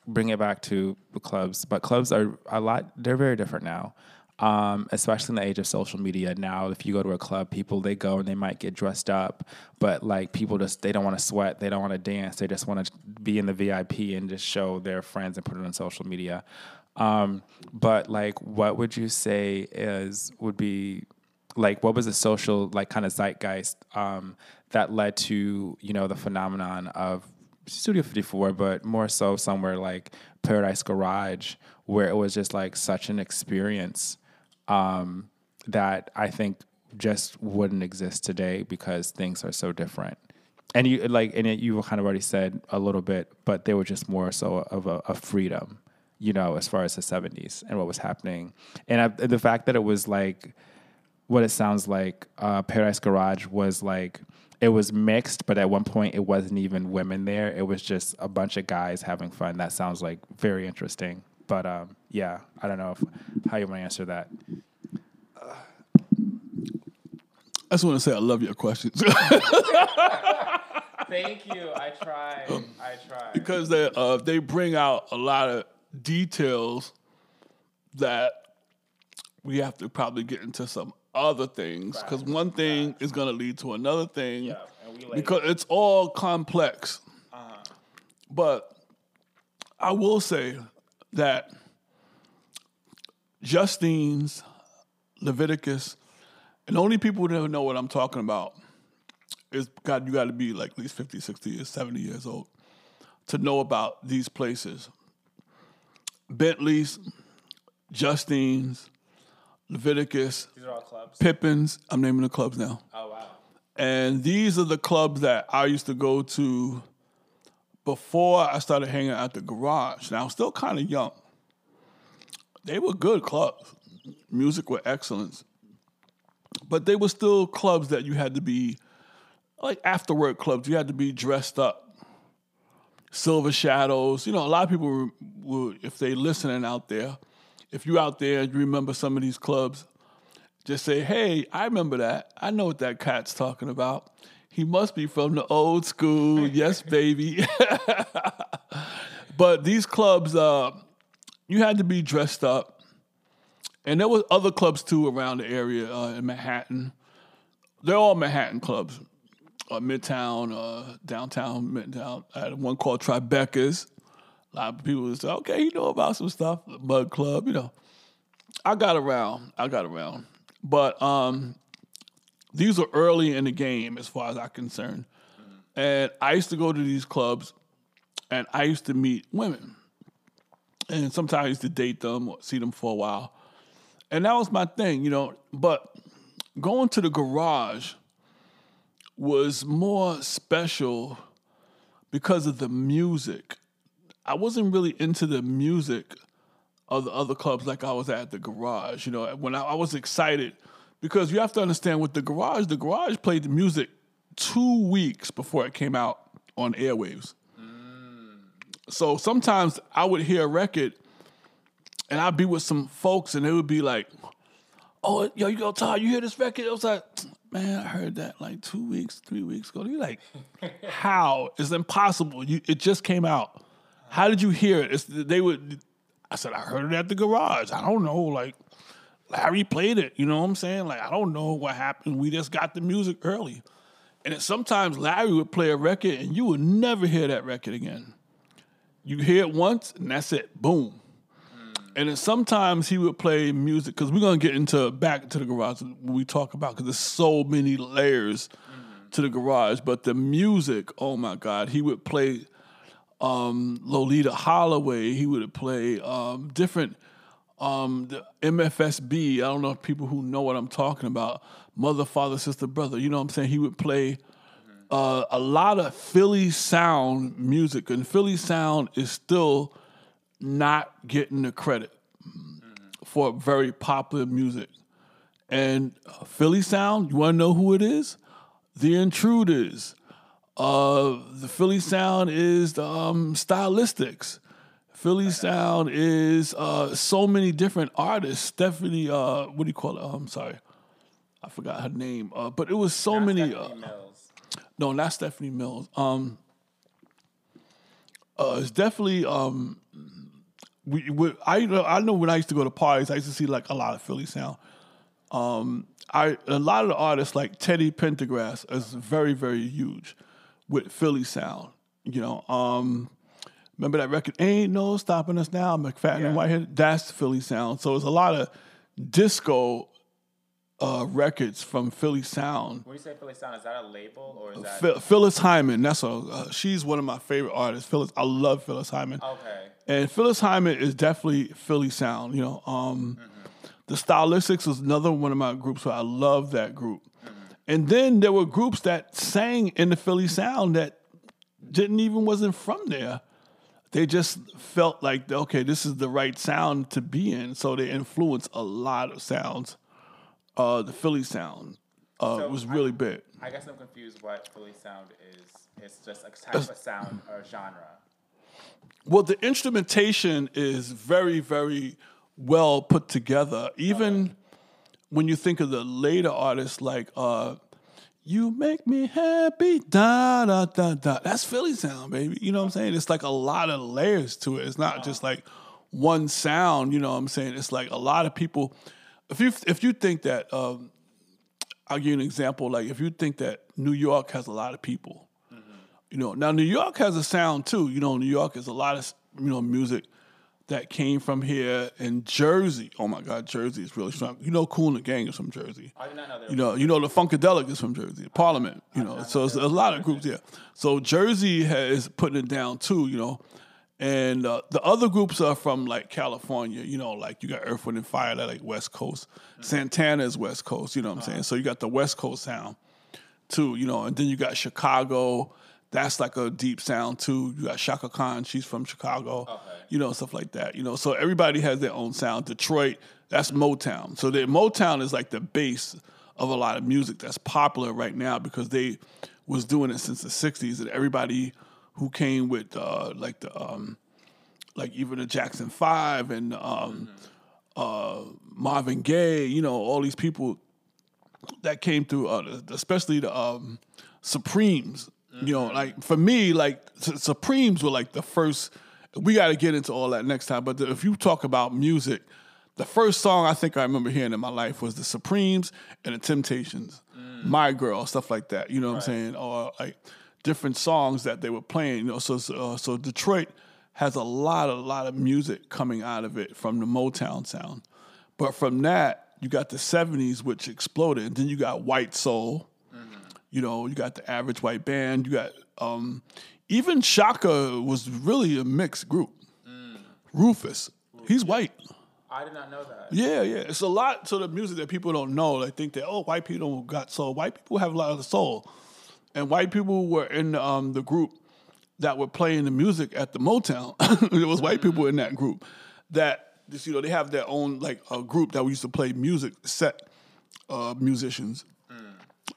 bring it back to clubs, but clubs are a lot. They're very different now, um, especially in the age of social media. Now, if you go to a club, people they go and they might get dressed up, but like people just they don't want to sweat, they don't want to dance, they just want to be in the VIP and just show their friends and put it on social media. Um, but like, what would you say is would be like what was the social like kind of zeitgeist um, that led to you know the phenomenon of Studio 54, but more so somewhere like Paradise Garage, where it was just like such an experience um, that I think just wouldn't exist today because things are so different. And you like, and it, you kind of already said a little bit, but they were just more so of a, a freedom, you know, as far as the 70s and what was happening. And I, the fact that it was like, what it sounds like uh, Paradise Garage was like it was mixed, but at one point it wasn't even women there. It was just a bunch of guys having fun. That sounds like very interesting. But um, yeah, I don't know if, how you want to answer that. I just want to say I love your questions Thank you. I try. I tried. because they uh, they bring out a lot of details that we have to probably get into some other things because one thing is going to lead to another thing and we because it's all complex. Uh-huh. But I will say that Justine's Leviticus, and only people who know what I'm talking about is God, you got to be like at least 50, 60 years, 70 years old to know about these places. Bentley's, Justine's, Leviticus, These are all clubs. Pippins. I'm naming the clubs now. Oh wow. And these are the clubs that I used to go to before I started hanging out the garage. Now, I'm still kind of young. They were good clubs. Music were excellence. But they were still clubs that you had to be, like after work clubs, you had to be dressed up. Silver Shadows. You know, a lot of people were, were if they listening out there, if you out there and you remember some of these clubs, just say, hey, I remember that. I know what that cat's talking about. He must be from the old school. yes, baby. but these clubs, uh, you had to be dressed up. And there was other clubs too around the area uh, in Manhattan. They're all Manhattan clubs. Uh, Midtown, uh, downtown, Midtown. I had one called Tribeca's. A lot of people would say, okay, you know about some stuff. Mud Club, you know. I got around. I got around. But um, these are early in the game as far as I'm concerned. And I used to go to these clubs and I used to meet women. and sometimes I used to date them or see them for a while, and that was my thing, you know. But going to the garage was more special because of the music. I wasn't really into the music of the other clubs like I was at the garage. You know, when I, I was excited because you have to understand with the garage, the garage played the music two weeks before it came out on airwaves. So sometimes I would hear a record and I'd be with some folks and they would be like, Oh, yo, you go, Todd, you hear this record? I was like, man, I heard that like two weeks, three weeks ago. You're like, how? It's impossible. You, it just came out. How did you hear it? It's, they would. I said I heard it at the garage. I don't know. Like Larry played it. You know what I'm saying? Like I don't know what happened. We just got the music early, and sometimes Larry would play a record and you would never hear that record again. You hear it once and that's it. Boom. And then sometimes he would play music because we're gonna get into back to the garage when we talk about because there's so many layers to the garage. But the music, oh my God, he would play um, Loleatta Holloway. He would play um, different um, the MFSB. I don't know if people who know what I'm talking about. Mother, father, sister, brother. You know what I'm saying? He would play uh, a lot of Philly sound music, and Philly sound is still not getting the credit for very popular music. And Philly sound, you want to know who it is? The Intruders. Uh, the Philly sound is the um, Stylistics. Philly sound is uh, so many different artists. Stephanie, uh, what do you call it? Oh, I'm sorry, I forgot her name. Uh, but it was so many. Uh, no, not Stephanie Mills. Um, uh, it's definitely um, we, we, I know I know when I used to go to parties, I used to see like a lot of Philly sound. Um, I a lot of the artists like Teddy Pendergrass is very very huge with Philly sound. You know, um, remember that record? Ain't no stopping us now. McFadden and Whitehead. That's Philly sound. So it's a lot of disco uh, records from Philly sound. When you say Philly Sound, is that a label or is that Phil, Phyllis Hyman. That's a uh, she's one of my favorite artists. Phyllis, I love Phyllis Hyman. okay? And Phyllis Hyman is definitely Philly sound. You know, um, the Stylistics was another one of my groups. So I love that group. And then there were groups that sang in the Philly sound that didn't even wasn't from there. They just felt like okay, this is the right sound to be in. So they influenced a lot of sounds. Uh, the Philly sound uh, So was I- really big. I guess I'm confused. What Philly Sound is? It's just a type of sound or genre. Well, the instrumentation is very, very well put together. Even when you think of the later artists like uh, "You Make Me Happy," da da da da. That's Philly sound, baby. You know what I'm saying? It's like a lot of layers to it. It's not just like one sound. You know what I'm saying? It's like a lot of people. If you if you think that, um, I'll give you an example. Like if you think that New York has a lot of people, you know, now New York has a sound too. You know, New York is a lot of you know music that came from here in Jersey. Oh my God, Jersey is really strong. You know, Kool and the Gang is from Jersey. I did not know that. You know, you know the Funkadelic is from Jersey, Parliament. You know, so it's a lot of groups. Yeah, so Jersey has putting it down too. You know, and uh, the other groups are from like California. You know, like you got Earth, Wind and Fire, that like West Coast. Santana is West Coast. You know what I'm saying? So you got the West Coast sound too. You know, and then you got Chicago. That's like a deep sound too. You got Chaka Khan. She's from Chicago. You know, stuff like that. You know, so everybody has their own sound. Detroit, that's Motown. So the Motown is like the base of a lot of music that's popular right now because they was doing it since the '60s, and everybody who came with uh, like the um, like even the Jackson Five and um, uh, Marvin Gaye, you know, all these people that came through, uh, especially the um, Supremes. You know, like for me, like Su- Supremes were like the first. We got to get into all that next time. But the, if you talk about music, the first song I think I remember hearing in my life was the Supremes and the Temptations, My Girl, stuff like that. You know what I'm saying? Or like different songs that they were playing. You know, so so, uh, so Detroit has a lot, a lot of music coming out of it from the Motown sound. But from that, you got the '70s, which exploded. And then you got white soul. You know, you got the average white band. You got um, even Chaka was really a mixed group. Rufus. He's white. I did not know that. Yeah, yeah. It's a lot to the music that people don't know. They think that oh, white people don't got soul. White people have a lot of soul, and white people were in um, the group that were playing the music at the Motown. there was white people in that group that just you know they have their own like a group that we used to play music set uh, musicians.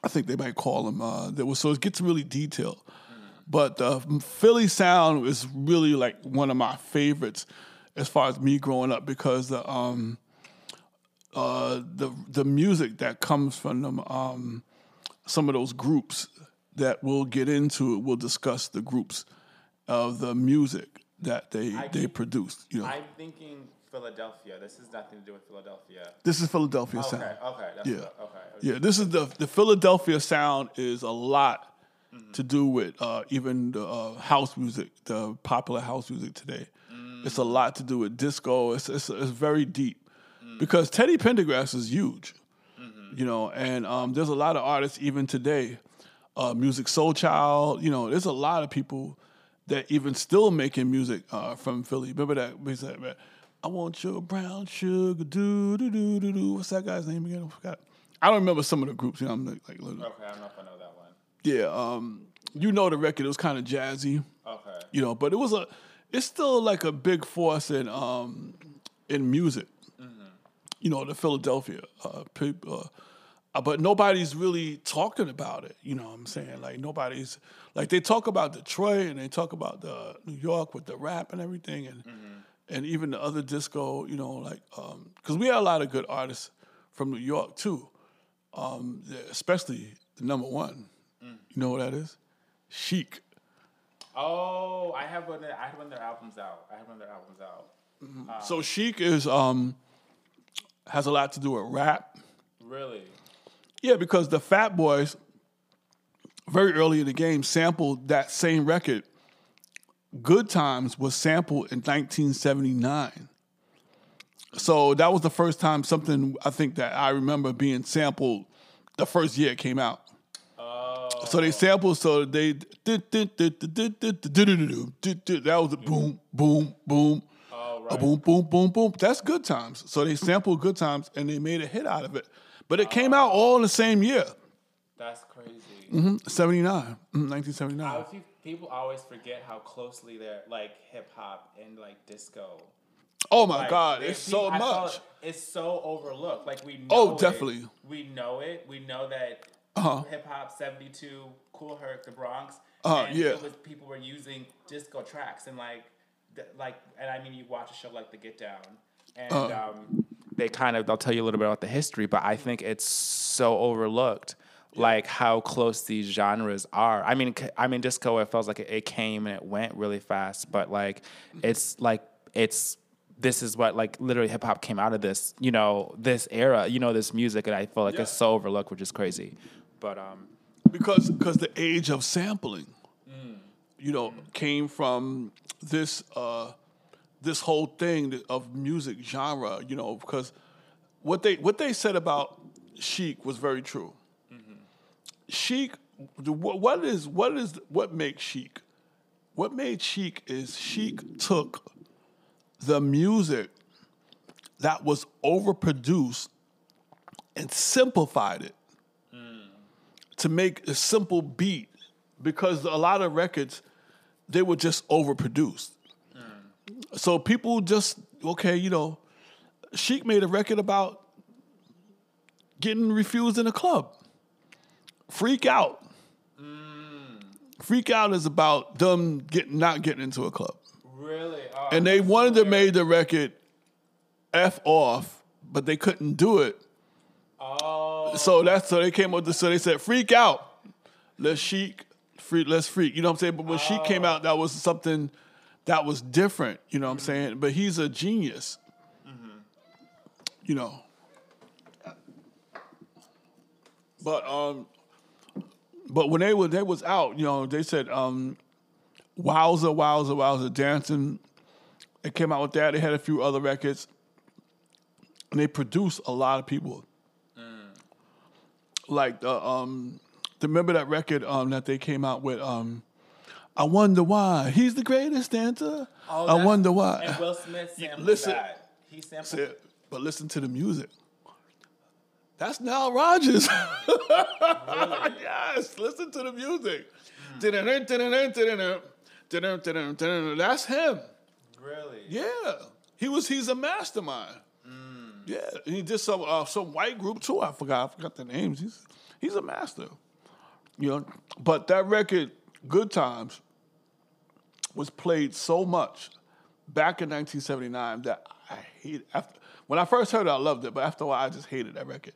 I think they might call them. Uh, that was so it gets really detailed. But the Philly sound is really like one of my favorites as far as me growing up because the um, uh, the the music that comes from them, um, some of those groups that we'll get into, we'll discuss the groups of the music that they they think- produced. You know, I'm thinking Philadelphia. This has nothing to do with Philadelphia. this is Philadelphia Okay, sound. okay, that's Yeah. what- okay. Yeah, this is the the Philadelphia sound is a lot to do with uh, even the uh, house music, the popular house music today. It's a lot to do with disco. It's it's, it's very deep because Teddy Pendergrass is huge, you know, and um, there's a lot of artists even today, uh, Musiq Soulchild. You know, there's a lot of people that even still making music uh, from Philly. Remember that? We said, man, I want your brown sugar, do do do do do. What's that guy's name again? I forgot. I don't remember some of the groups. You know, I'm like, like little- Okay, I don't know if I know that one. yeah. Um, you know the record. It was kind of jazzy, Okay. you know, but it was a. It's still like a big force in um in music. You know, the Philadelphia uh, people. Uh, but nobody's really talking about it. You know what I'm saying? Like nobody's like they talk about Detroit and they talk about the New York with the rap and everything and and even the other disco. You know, like because we had a lot of good artists from New York too. Um, especially the number one. You know what that is? Chic. Oh, I have one. Of their, I have one of their albums out. I have one of their albums out. So Chic is um has a lot to do with rap. Really? Yeah, because the Fat Boys very early in the game sampled that same record. Good Times was sampled in 1979. So that was the first time something I think that I remember being sampled the first year it came out. So they sampled, so they that was a boom, boom, boom, a boom, boom, boom, boom. That's good times. So they sampled good times and they made a hit out of it. But it came out all in the same year, That's crazy. 79, mm, I 1979. People always forget how closely they're like hip hop and like disco. Oh my Like, God, it's so people- feel much. It's so overlooked. Like we know Oh, it. definitely. We know it. We know that Uh-huh. hip hop seventy two, Kool Herc, the Bronx. Uh-huh, and yeah. was people were using disco tracks and like th- like and I mean you watch a show like The Get Down and Uh-huh. um, they kind of they'll tell you a little bit about the history, but I think it's so overlooked. Like how close these genres are. I mean, I mean, disco. It feels like it, it came and it went really fast, but like, it's like it's this is what like literally hip hop came out of this. You know, this era. You know, this music, and I feel like it's so overlooked, which is crazy. But um, because because the age of sampling, you know, came from this uh, this whole thing of music genre. You know, because what they what they said about Chic was very true. The- what is what is what makes Chic? What made Chic is Chic took the music that was overproduced and simplified it to make a simple beat because a lot of records they were just overproduced. So people just okay, you know, Chic made a record about getting refused in a club. Freak out. Freak out is about them getting not getting into a club. really, oh, And they wanted to make the record F off, but they couldn't do it. oh, So that's so they came up with so they said freak out. Let's chic, freak, let's freak. You know what I'm saying? But when she came out, that was something that was different. You know what I'm saying? But he's a genius. You know. But um, but when they were they was out, you know, they said um, Wowza, Wowza, Wowza, dancing. They came out with that. They had a few other records, and they produced a lot of people like the um remember that record um that they came out with um I wonder why. He's the greatest dancer. Oh, I wonder why. And Will Smith sampled listen. that. He sampled. Said, but listen to the music. That's Nile Rodgers. yes, listen to the music. That's him. Really? Yeah, he was. He's a mastermind. Yeah, and he did some uh, some white group too. I forgot. I forgot the names. He's he's a master. You know, but that record, "Good Times," was played so much back in 1979 that I hate. After when I first heard it, I loved it, but after a while, I just hated that record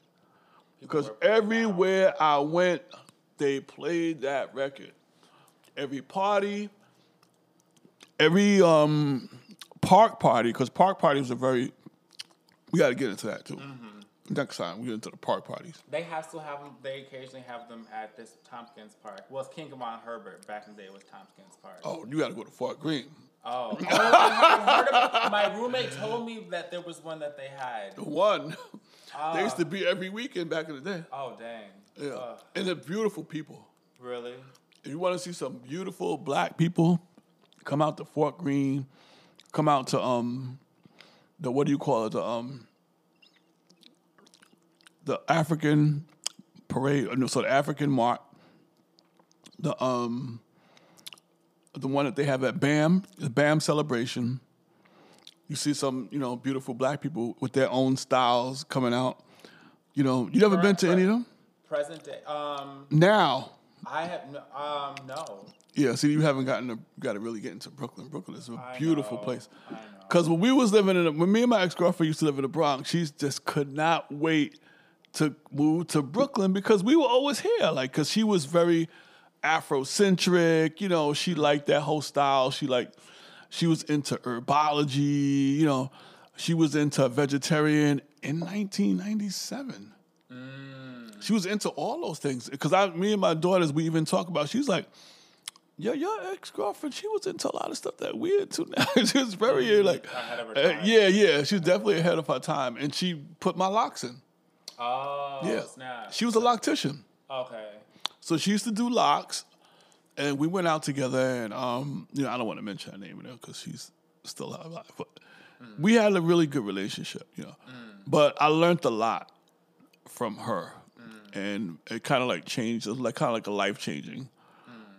because everywhere I went, they played that record. Every party, every um, park party, because park parties are very. We got to get into that too. Next time we get into the park parties. They have still have them. They occasionally have them at this Tompkins Park. Well, it's King Von Herbert. Back in the day, it was Tompkins Park. Oh, you got to go to Fort Greene. Oh, oh I heard about, my roommate told me that there was one that they had. The one. They used to be every weekend back in the day. Oh dang. Yeah, Ugh, and they're beautiful people. really? If you want to see some beautiful black people, come out to Fort Greene. Come out to um, the what do you call it? The um, the African parade. uh, No, so the African Mart. The um, the one that they have at BAM, the BAM celebration. You see some, you know, beautiful black people with their own styles coming out. You know, you never been to any of them? Present day. Um, Now, I have no. Um, no. Yeah, see, you haven't gotten to, got to really get into Brooklyn. Brooklyn is a I beautiful know, place. Because when we was living in, the, when me and my ex girlfriend used to live in the Bronx, she just could not wait to move to Brooklyn because we were always here. Like, because she was very Afrocentric. You know, she liked that whole style. She like, she was into herbology. You know, she was into vegetarian in 1997. She was into all those things. Because I, me and my daughters, we even talk about. She's like, "Yo, your ex girlfriend, she was into a lot of stuff that we're into now. she was very uh, like, Ahead of her uh, yeah, yeah. She's definitely ahead of her time, and she put my locks in. Oh, Yeah, snap. she was a loctician, okay. so she used to do locks, and we went out together. And um, you know, I don't want to mention her name because she's still alive, but we had a really good relationship. You know, but I learned a lot from her, and it kind of like changed. It was like kind of like a life changing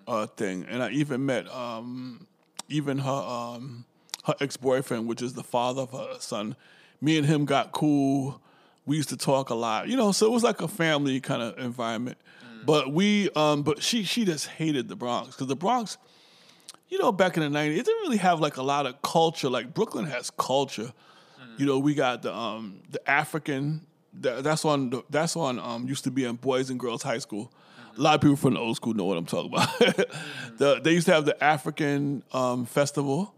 uh, thing. And I even met um, even her um, her ex boyfriend, which is the father of her son. Me and him got cool. We used to talk a lot, you know. So it was like a family kind of environment. But we, um, but she she just hated the Bronx because the Bronx, you know, back in the '90s, it didn't really have like a lot of culture. Like Brooklyn has culture. You know, we got the um, the African. That, that's on. the- That's on. Um, used to be in Boys and Girls High School. A lot of people from the old school know what I'm talking about. the, they used to have the African um, festival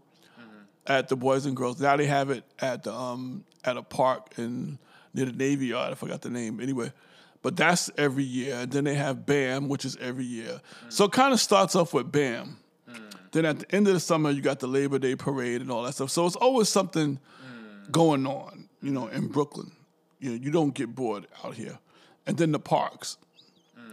at the Boys and Girls. Now they have it at the um, at a park in near the Navy Yard. I forgot the name. Anyway, but that's every year. Then they have BAM, which is every year. So it kind of starts off with BAM. Then at the end of the summer, you got the Labor Day parade and all that stuff. So it's always something going on, you know, in Brooklyn. You know, you don't get bored out here. And then the parks.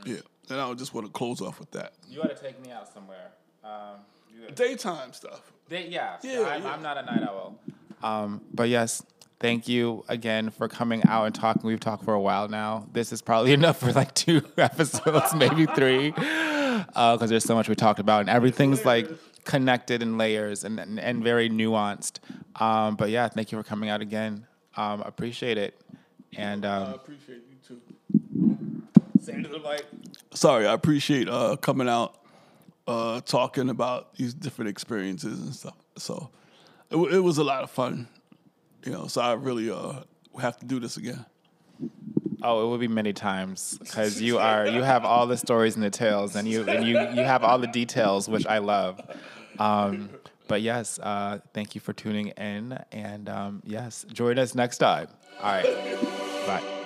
Yeah. And I just want to close off with that. You ought to take me out somewhere. Um, you gotta- Daytime stuff. they, yeah, Yeah, I'm, yeah. I'm not a night owl. Um, but yes, thank you again for coming out and talking. We've talked for a while now. This is probably enough for like two episodes, maybe three, because there's so much we talked about, and everything's like connected in layers and and, and very nuanced. Um, but yeah, thank you for coming out again. Um, appreciate it. And I um, appreciate you too. say to the light. sorry, I appreciate uh, coming out, uh, talking about these different experiences and stuff. So it, wa- it was a lot of fun, you know. So I really uh, have to do this again. Oh, it will be many times because you are you have all the stories and the tales, and you and you you have all the details, which I love. Um, but yes, uh, thank you for tuning in, and um, yes, join us next time. All right, bye.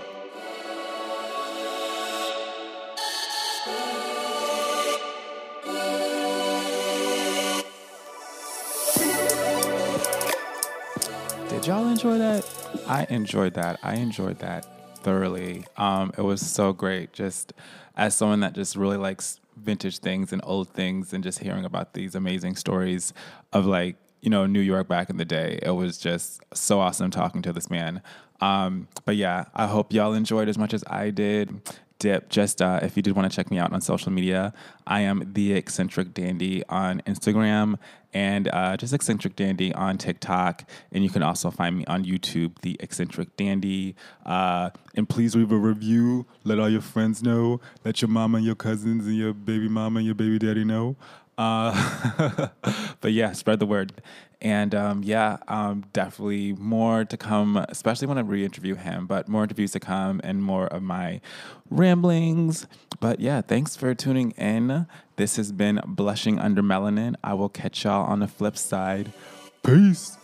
Y'all enjoy that? I enjoyed that. I enjoyed that. thoroughly. Um, it was so great. Just as someone that just really likes vintage things and old things, and just hearing about these amazing stories of like you know New York back in the day. It was just so awesome talking to this man. Um, but yeah, I hope y'all enjoyed as much as I did. Dip, just uh, if you did want to check me out on social media, I am the eccentric dandy on Instagram and uh, just eccentric dandy on TikTok. And you can also find me on YouTube, the eccentric dandy. Uh, and please leave a review. Let all your friends know. Let your mama and your cousins and your baby mama and your baby daddy know. Uh, but yeah, spread the word. And um, yeah, um, definitely more to come, especially when I re interview him, but more interviews to come and more of my ramblings. But yeah, thanks for tuning in. This has been Blushing Under Melanin. I will catch y'all on the flip side. Peace.